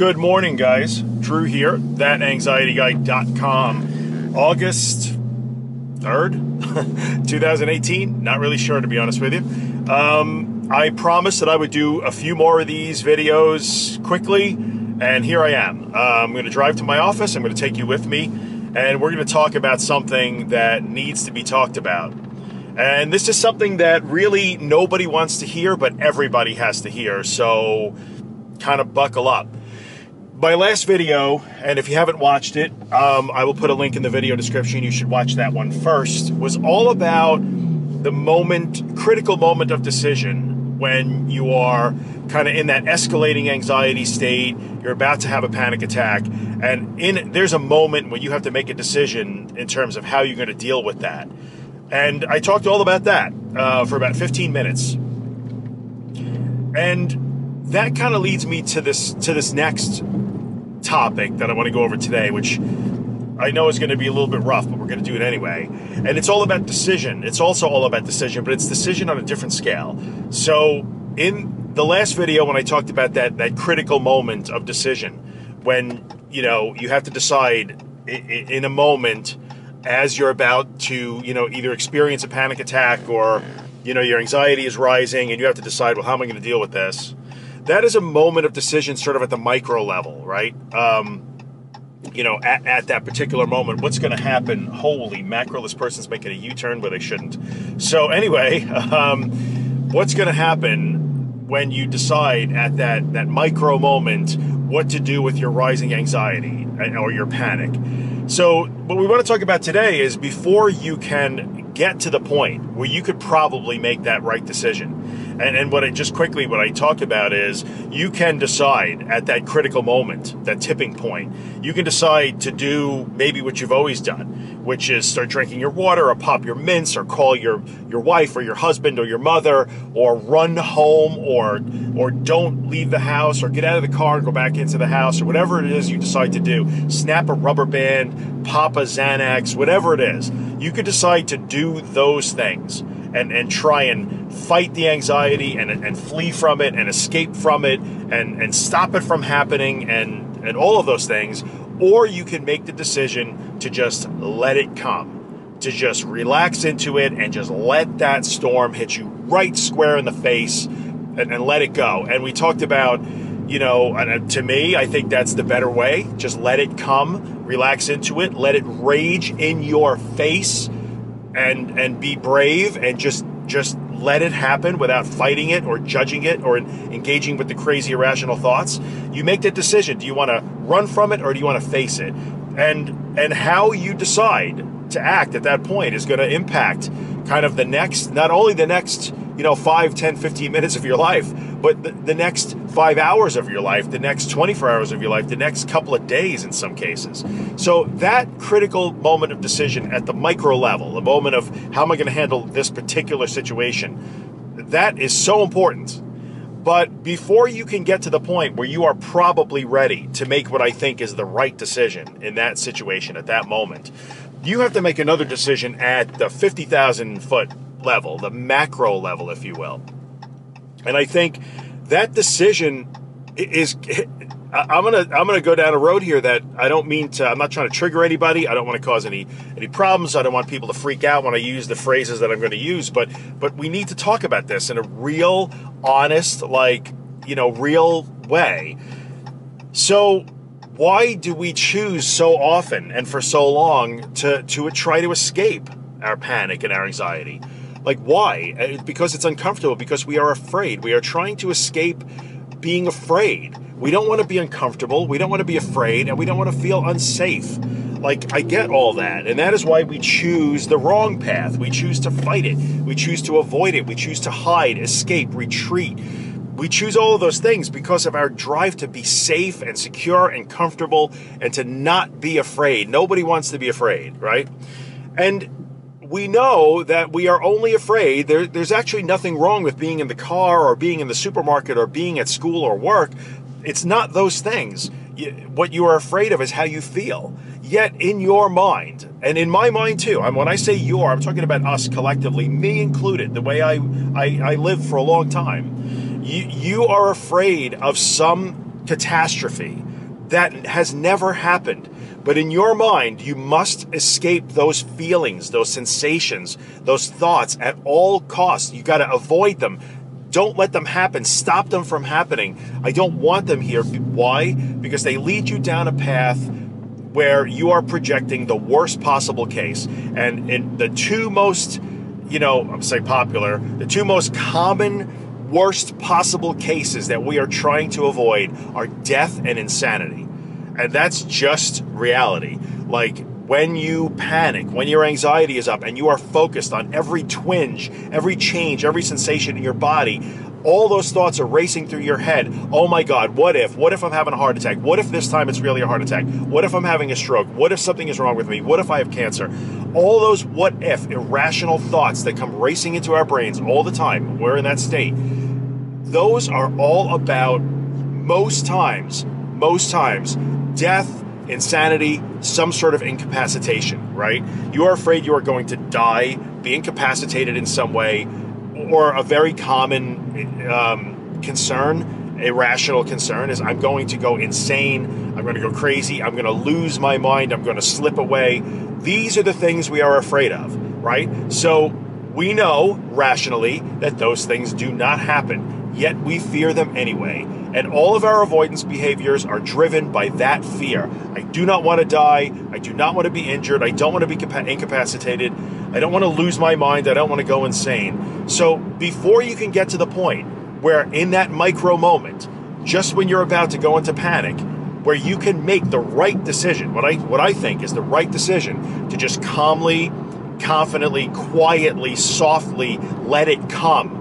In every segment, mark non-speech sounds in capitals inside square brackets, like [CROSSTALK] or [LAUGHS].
Good morning, guys. Drew here, thatanxietyguy.com. August 3rd, [LAUGHS] 2018. Not really sure, to be honest with you. Um, I promised that I would do a few more of these videos quickly, and here I am. Uh, I'm going to drive to my office. I'm going to take you with me, and we're going to talk about something that needs to be talked about. And this is something that really nobody wants to hear, but everybody has to hear. So kind of buckle up. My last video, and if you haven't watched it, um, I will put a link in the video description. You should watch that one first. Was all about the moment, critical moment of decision when you are kind of in that escalating anxiety state. You're about to have a panic attack, and in there's a moment when you have to make a decision in terms of how you're going to deal with that. And I talked all about that uh, for about 15 minutes. And that kind of leads me to this to this next topic that I want to go over today, which I know is going to be a little bit rough, but we're going to do it anyway. And it's all about decision. It's also all about decision, but it's decision on a different scale. So in the last video, when I talked about that that critical moment of decision, when you know you have to decide in a moment as you're about to, you know, either experience a panic attack or, you know, your anxiety is rising and you have to decide, well, how am I going to deal with this? That is a moment of decision, sort of at the micro level, right? Um, you know, at, at that particular moment, what's going to happen? Holy mackerel, this person's making a U turn where they shouldn't. So, anyway, [LAUGHS] um, what's going to happen when you decide at that, that micro moment what to do with your rising anxiety or your panic? So, what we want to talk about today is before you can get to the point where you could probably make that right decision. And, and what I just quickly, what I talk about is you can decide at that critical moment, that tipping point, you can decide to do maybe what you've always done, which is start drinking your water or pop your mints or call your, your wife or your husband or your mother or run home or, or don't leave the house or get out of the car and go back into the house or whatever it is you decide to do. Snap a rubber band, pop a Xanax, whatever it is. You could decide to do those things and, and try and fight the anxiety and, and flee from it and escape from it and, and stop it from happening and, and all of those things. Or you can make the decision to just let it come, to just relax into it and just let that storm hit you right square in the face and, and let it go. And we talked about, you know, and to me, I think that's the better way. Just let it come, relax into it, let it rage in your face and and be brave and just just let it happen without fighting it or judging it or engaging with the crazy irrational thoughts. You make that decision. Do you want to run from it or do you want to face it? And and how you decide to act at that point is going to impact kind of the next not only the next you know 5 10 15 minutes of your life but the, the, next five hours of your life the next 24 hours of your life the next couple of days in some cases so that critical moment of decision at the micro level the moment of how am i going to handle this particular situation that is so important but before you can get to the point where you are probably ready to make what i think is the right decision in that situation at that moment you have to make another decision at the 50,000 foot level, the macro level, if you will. And I think that decision is. I'm gonna I'm gonna go down a road here that I don't mean to. I'm not trying to trigger anybody. I don't want to cause any any problems. I don't want people to freak out when I use the phrases that I'm going to use. But but we need to talk about this in a real, honest, like you know, real way. So why do we choose so often and for so long to to try to escape our panic and our anxiety? Like, why? Uh, because it's uncomfortable, because we are afraid. We are trying to escape being afraid. We don't want to be uncomfortable. We don't want to be afraid, and we don't want to feel unsafe. Like, I get all that. And that is why we choose the wrong path. We choose to fight it. We choose to avoid it. We choose to hide, escape, retreat. We choose all of those things because of our drive to be safe and secure and comfortable and to not be afraid. Nobody wants to be afraid, right? And we know that we are only afraid. There, there's actually nothing wrong with being in the car or being in the supermarket or being at school or work. It's not those things. What you are afraid of is how you feel. Yet, in your mind, and in my mind too, I'm, when I say your, I'm talking about us collectively, me included, the way I, I, I lived for a long time. You, you are afraid of some catastrophe that has never happened. But in your mind, you must escape those feelings, those sensations, those thoughts at all costs. You got to avoid them. Don't let them happen. Stop them from happening. I don't want them here. Why? Because they lead you down a path where you are projecting the worst possible case. And in the two most, you know, I'm saying popular, the two most common worst possible cases that we are trying to avoid are death and insanity. And that's just reality. Like when you panic, when your anxiety is up and you are focused on every twinge, every change, every sensation in your body, all those thoughts are racing through your head. Oh my God, what if? What if I'm having a heart attack? What if this time it's really a heart attack? What if I'm having a stroke? What if something is wrong with me? What if I have cancer? All those what if irrational thoughts that come racing into our brains all the time, we're in that state. Those are all about most times, most times, death, insanity, some sort of incapacitation, right? You are afraid you are going to die, be incapacitated in some way, or a very common um, concern, irrational concern, is I'm going to go insane, I'm going to go crazy, I'm going to lose my mind, I'm going to slip away. These are the things we are afraid of, right? So we know rationally that those things do not happen, yet we fear them anyway. And all of our avoidance behaviors are driven by that fear. I do not want to die. I do not want to be injured. I don't want to be incapacitated. I don't want to lose my mind. I don't want to go insane. So before you can get to the point where, in that micro moment, just when you're about to go into panic, where you can make the right decision, what I what I think is the right decision to just calmly, confidently, quietly, softly let it come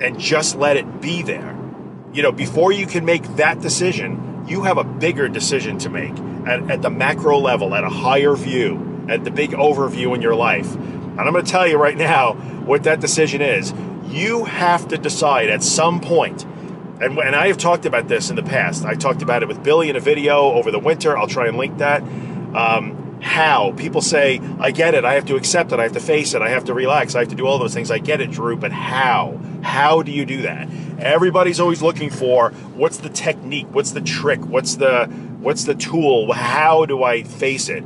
and just let it be there you know, before you can make that decision, you have a bigger decision to make at, at the macro level, at a higher view, at the big overview in your life. And I'm going to tell you right now what that decision is. You have to decide at some point, and, and I have talked about this in the past. I talked about it with Billy in a video over the winter. I'll try and link that. Um, how people say, I get it, I have to accept it, I have to face it, I have to relax, I have to do all those things. I get it, Drew, but how? How do you do that? Everybody's always looking for what's the technique, what's the trick, what's the what's the tool, how do I face it?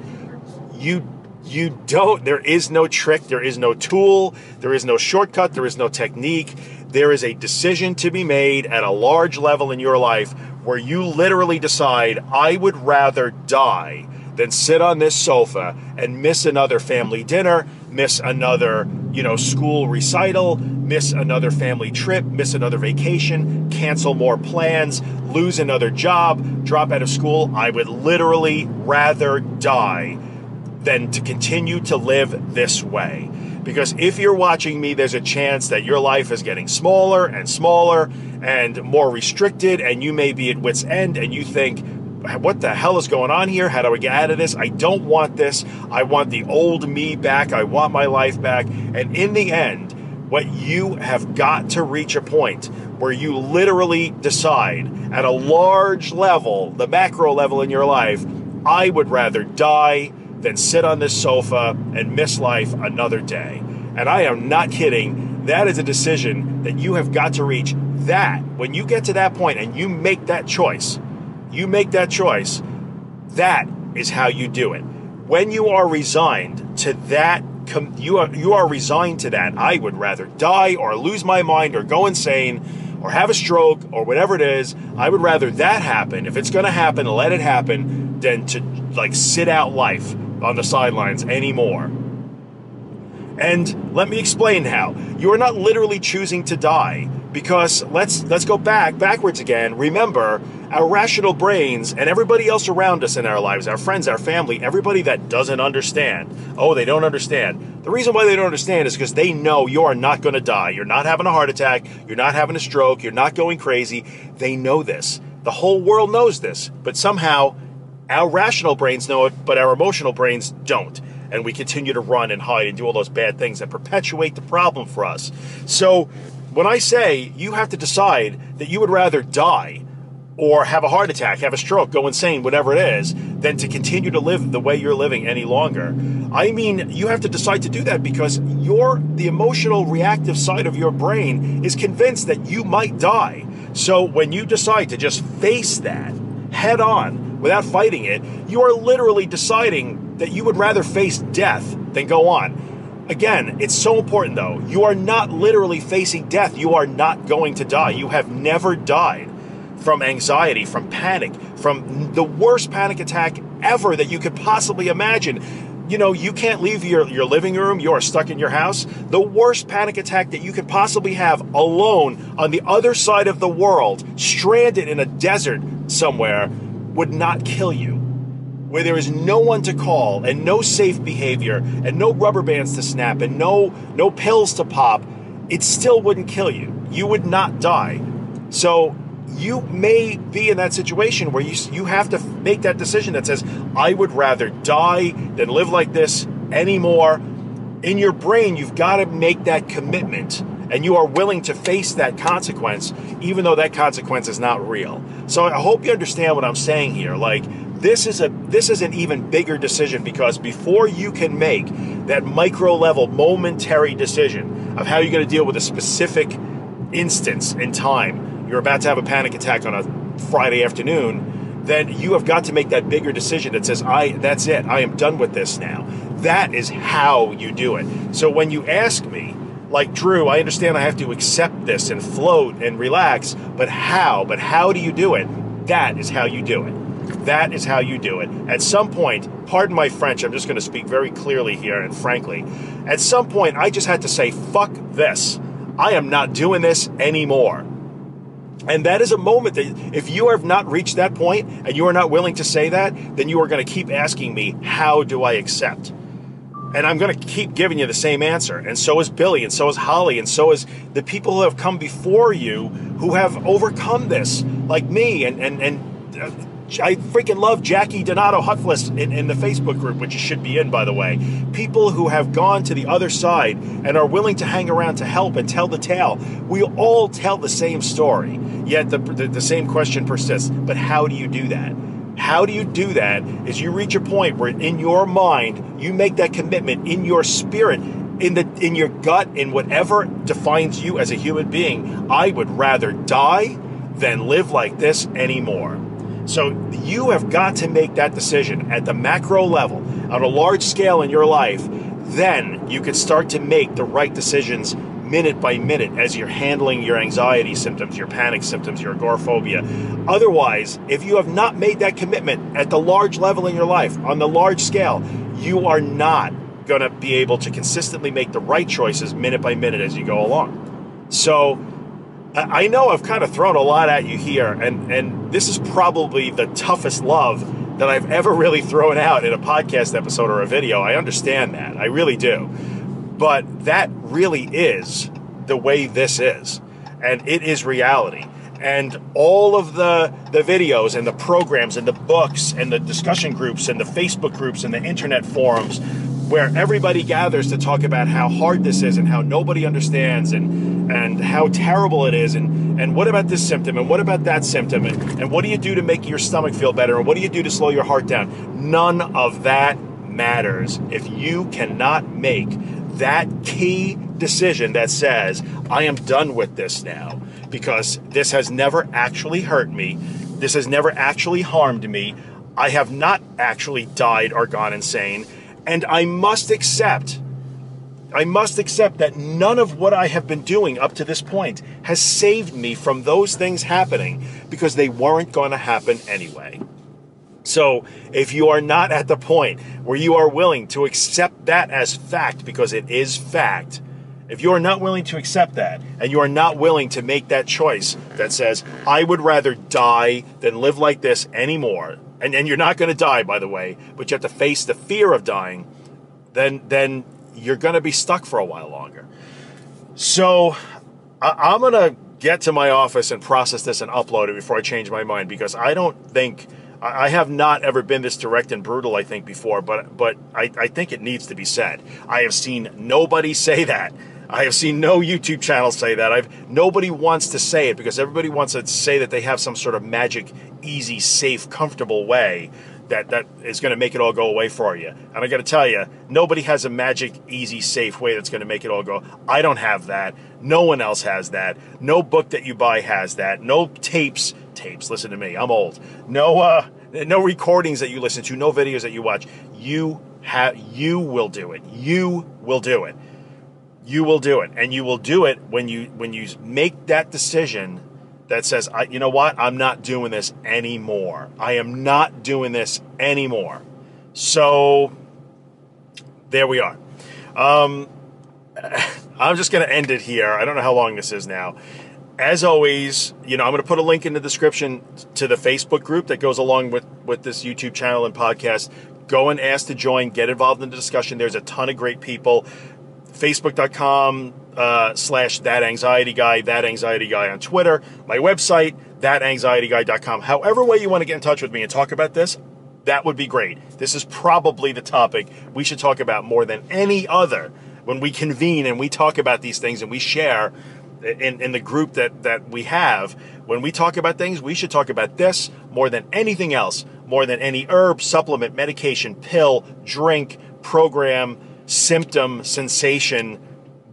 You you don't there is no trick, there is no tool, there is no shortcut, there is no technique. There is a decision to be made at a large level in your life where you literally decide, I would rather die than sit on this sofa and miss another family dinner, miss another, you know, school recital, miss another family trip, miss another vacation, cancel more plans, lose another job, drop out of school. I would literally rather die than to continue to live this way. Because if you're watching me, there's a chance that your life is getting smaller and smaller and more restricted, and you may be at wits' end and you think, what the hell is going on here? How do I get out of this? I don't want this. I want the old me back. I want my life back. And in the end, what you have got to reach a point where you literally decide at a large level, the macro level in your life, I would rather die than sit on this sofa and miss life another day. And I am not kidding. That is a decision that you have got to reach. That, when you get to that point and you make that choice, you make that choice. That is how you do it. When you are resigned to that, you are you are resigned to that. I would rather die or lose my mind or go insane or have a stroke or whatever it is. I would rather that happen. If it's going to happen, let it happen than to like sit out life on the sidelines anymore. And let me explain how. You are not literally choosing to die because let's let's go back backwards again. Remember, our rational brains and everybody else around us in our lives, our friends, our family, everybody that doesn't understand. Oh, they don't understand. The reason why they don't understand is because they know you are not going to die. You're not having a heart attack, you're not having a stroke, you're not going crazy. They know this. The whole world knows this, but somehow our rational brains know it, but our emotional brains don't and we continue to run and hide and do all those bad things that perpetuate the problem for us. So when I say you have to decide that you would rather die or have a heart attack, have a stroke, go insane, whatever it is, than to continue to live the way you're living any longer. I mean, you have to decide to do that because your the emotional reactive side of your brain is convinced that you might die. So when you decide to just face that head on, without fighting it, you are literally deciding that you would rather face death than go on. Again, it's so important though. You are not literally facing death. You are not going to die. You have never died from anxiety, from panic, from the worst panic attack ever that you could possibly imagine. You know, you can't leave your, your living room, you are stuck in your house. The worst panic attack that you could possibly have alone on the other side of the world, stranded in a desert somewhere, would not kill you. Where there is no one to call and no safe behavior and no rubber bands to snap and no no pills to pop, it still wouldn't kill you. You would not die. So you may be in that situation where you you have to make that decision that says I would rather die than live like this anymore. In your brain, you've got to make that commitment and you are willing to face that consequence even though that consequence is not real. So I hope you understand what I'm saying here. Like this is a this is an even bigger decision because before you can make that micro level momentary decision of how you're going to deal with a specific instance in time you're about to have a panic attack on a Friday afternoon, then you have got to make that bigger decision that says, I that's it, I am done with this now. That is how you do it. So when you ask me, like Drew, I understand I have to accept this and float and relax, but how? But how do you do it? That is how you do it. That is how you do it. At some point, pardon my French, I'm just going to speak very clearly here and frankly. At some point, I just had to say, fuck this. I am not doing this anymore. And that is a moment that if you have not reached that point and you are not willing to say that, then you are going to keep asking me, how do I accept? And I'm going to keep giving you the same answer. And so is Billy, and so is Holly, and so is the people who have come before you who have overcome this, like me and, and, and uh, I freaking love Jackie Donato Hutfless in, in the Facebook group, which you should be in, by the way. People who have gone to the other side and are willing to hang around to help and tell the tale. We all tell the same story, yet the, the, the same question persists. But how do you do that? How do you do that is you reach a point where in your mind, you make that commitment in your spirit in the in your gut in whatever defines you as a human being i would rather die than live like this anymore so you have got to make that decision at the macro level, on a large scale in your life. Then you can start to make the right decisions minute by minute as you're handling your anxiety symptoms, your panic symptoms, your agoraphobia. Otherwise, if you have not made that commitment at the large level in your life, on the large scale, you are not going to be able to consistently make the right choices minute by minute as you go along. So I know I've kind of thrown a lot at you here, and, and this is probably the toughest love that I've ever really thrown out in a podcast episode or a video. I understand that. I really do. But that really is the way this is. And it is reality. And all of the, the videos and the programs and the books and the discussion groups and the Facebook groups and the internet forums where everybody gathers to talk about how hard this is and how nobody understands and and how terrible it is. And and what about this symptom? And what about that symptom? And, and what do you do to make your stomach feel better? And what do you do to slow your heart down? None of that matters if you cannot make that key decision that says i am done with this now because this has never actually hurt me. This has never actually harmed me. I have not actually died or gone insane and I must accept, I must accept that none of what I have been doing up to this point has saved me from those things happening because they weren't going to happen anyway. So, if you are not at the point where you are willing to accept that as fact because it is fact, if you are not willing to accept that and you are not willing to make that choice that says, I would rather die than live like this anymore, and, and you're not going to die, by the way, but you have to face the fear of dying, then, then you're going to be stuck for a while longer. So I, I'm going to get to my office and process this and upload it before I change my mind because I don't think. I have not ever been this direct and brutal, I think, before, but but I, I think it needs to be said. I have seen nobody [LAUGHS] say that I have seen no YouTube channels say that. I've nobody wants to say it because everybody wants to say that they have some sort of magic, easy, safe, comfortable way that that is going to make it all go away for you. And I got to tell you, nobody has a magic, easy, safe way that's going to make it all go. I don't have that. No one else has that. No book that you buy has that. No tapes, tapes. Listen to me. I'm old. No, uh, no recordings that you listen to, no videos that you watch. You have, you will do it. You will do it. You will do it, and you will do it when you when you make that decision that says, I, you know what, I'm not doing this anymore. I am not doing this anymore. So there we are. Um, [LAUGHS] I'm just going to end it here. I don't know how long this is now. As always, you know, I'm going to put a link in the description to the Facebook group that goes along with, with this YouTube channel and podcast. Go and ask to join, get involved in the discussion. There's a ton of great people. Facebook.com uh, slash that anxiety guy, that anxiety guy on Twitter, my website, thatanxietyguy.com. However way you want to get in touch with me and talk about this, that would be great. This is probably the topic we should talk about more than any other when we convene and we talk about these things and we share in, in the group that, that we have. When we talk about things, we should talk about this more than anything else, more than any herb, supplement, medication, pill, drink, program, symptom, sensation.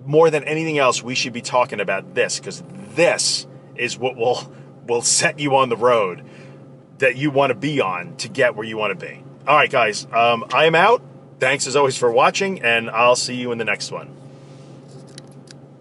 More than anything else, we should be talking about this because this is what will will set you on the road that you want to be on to get where you want to be. All right, guys, um, I am out. Thanks as always for watching, and I'll see you in the next one.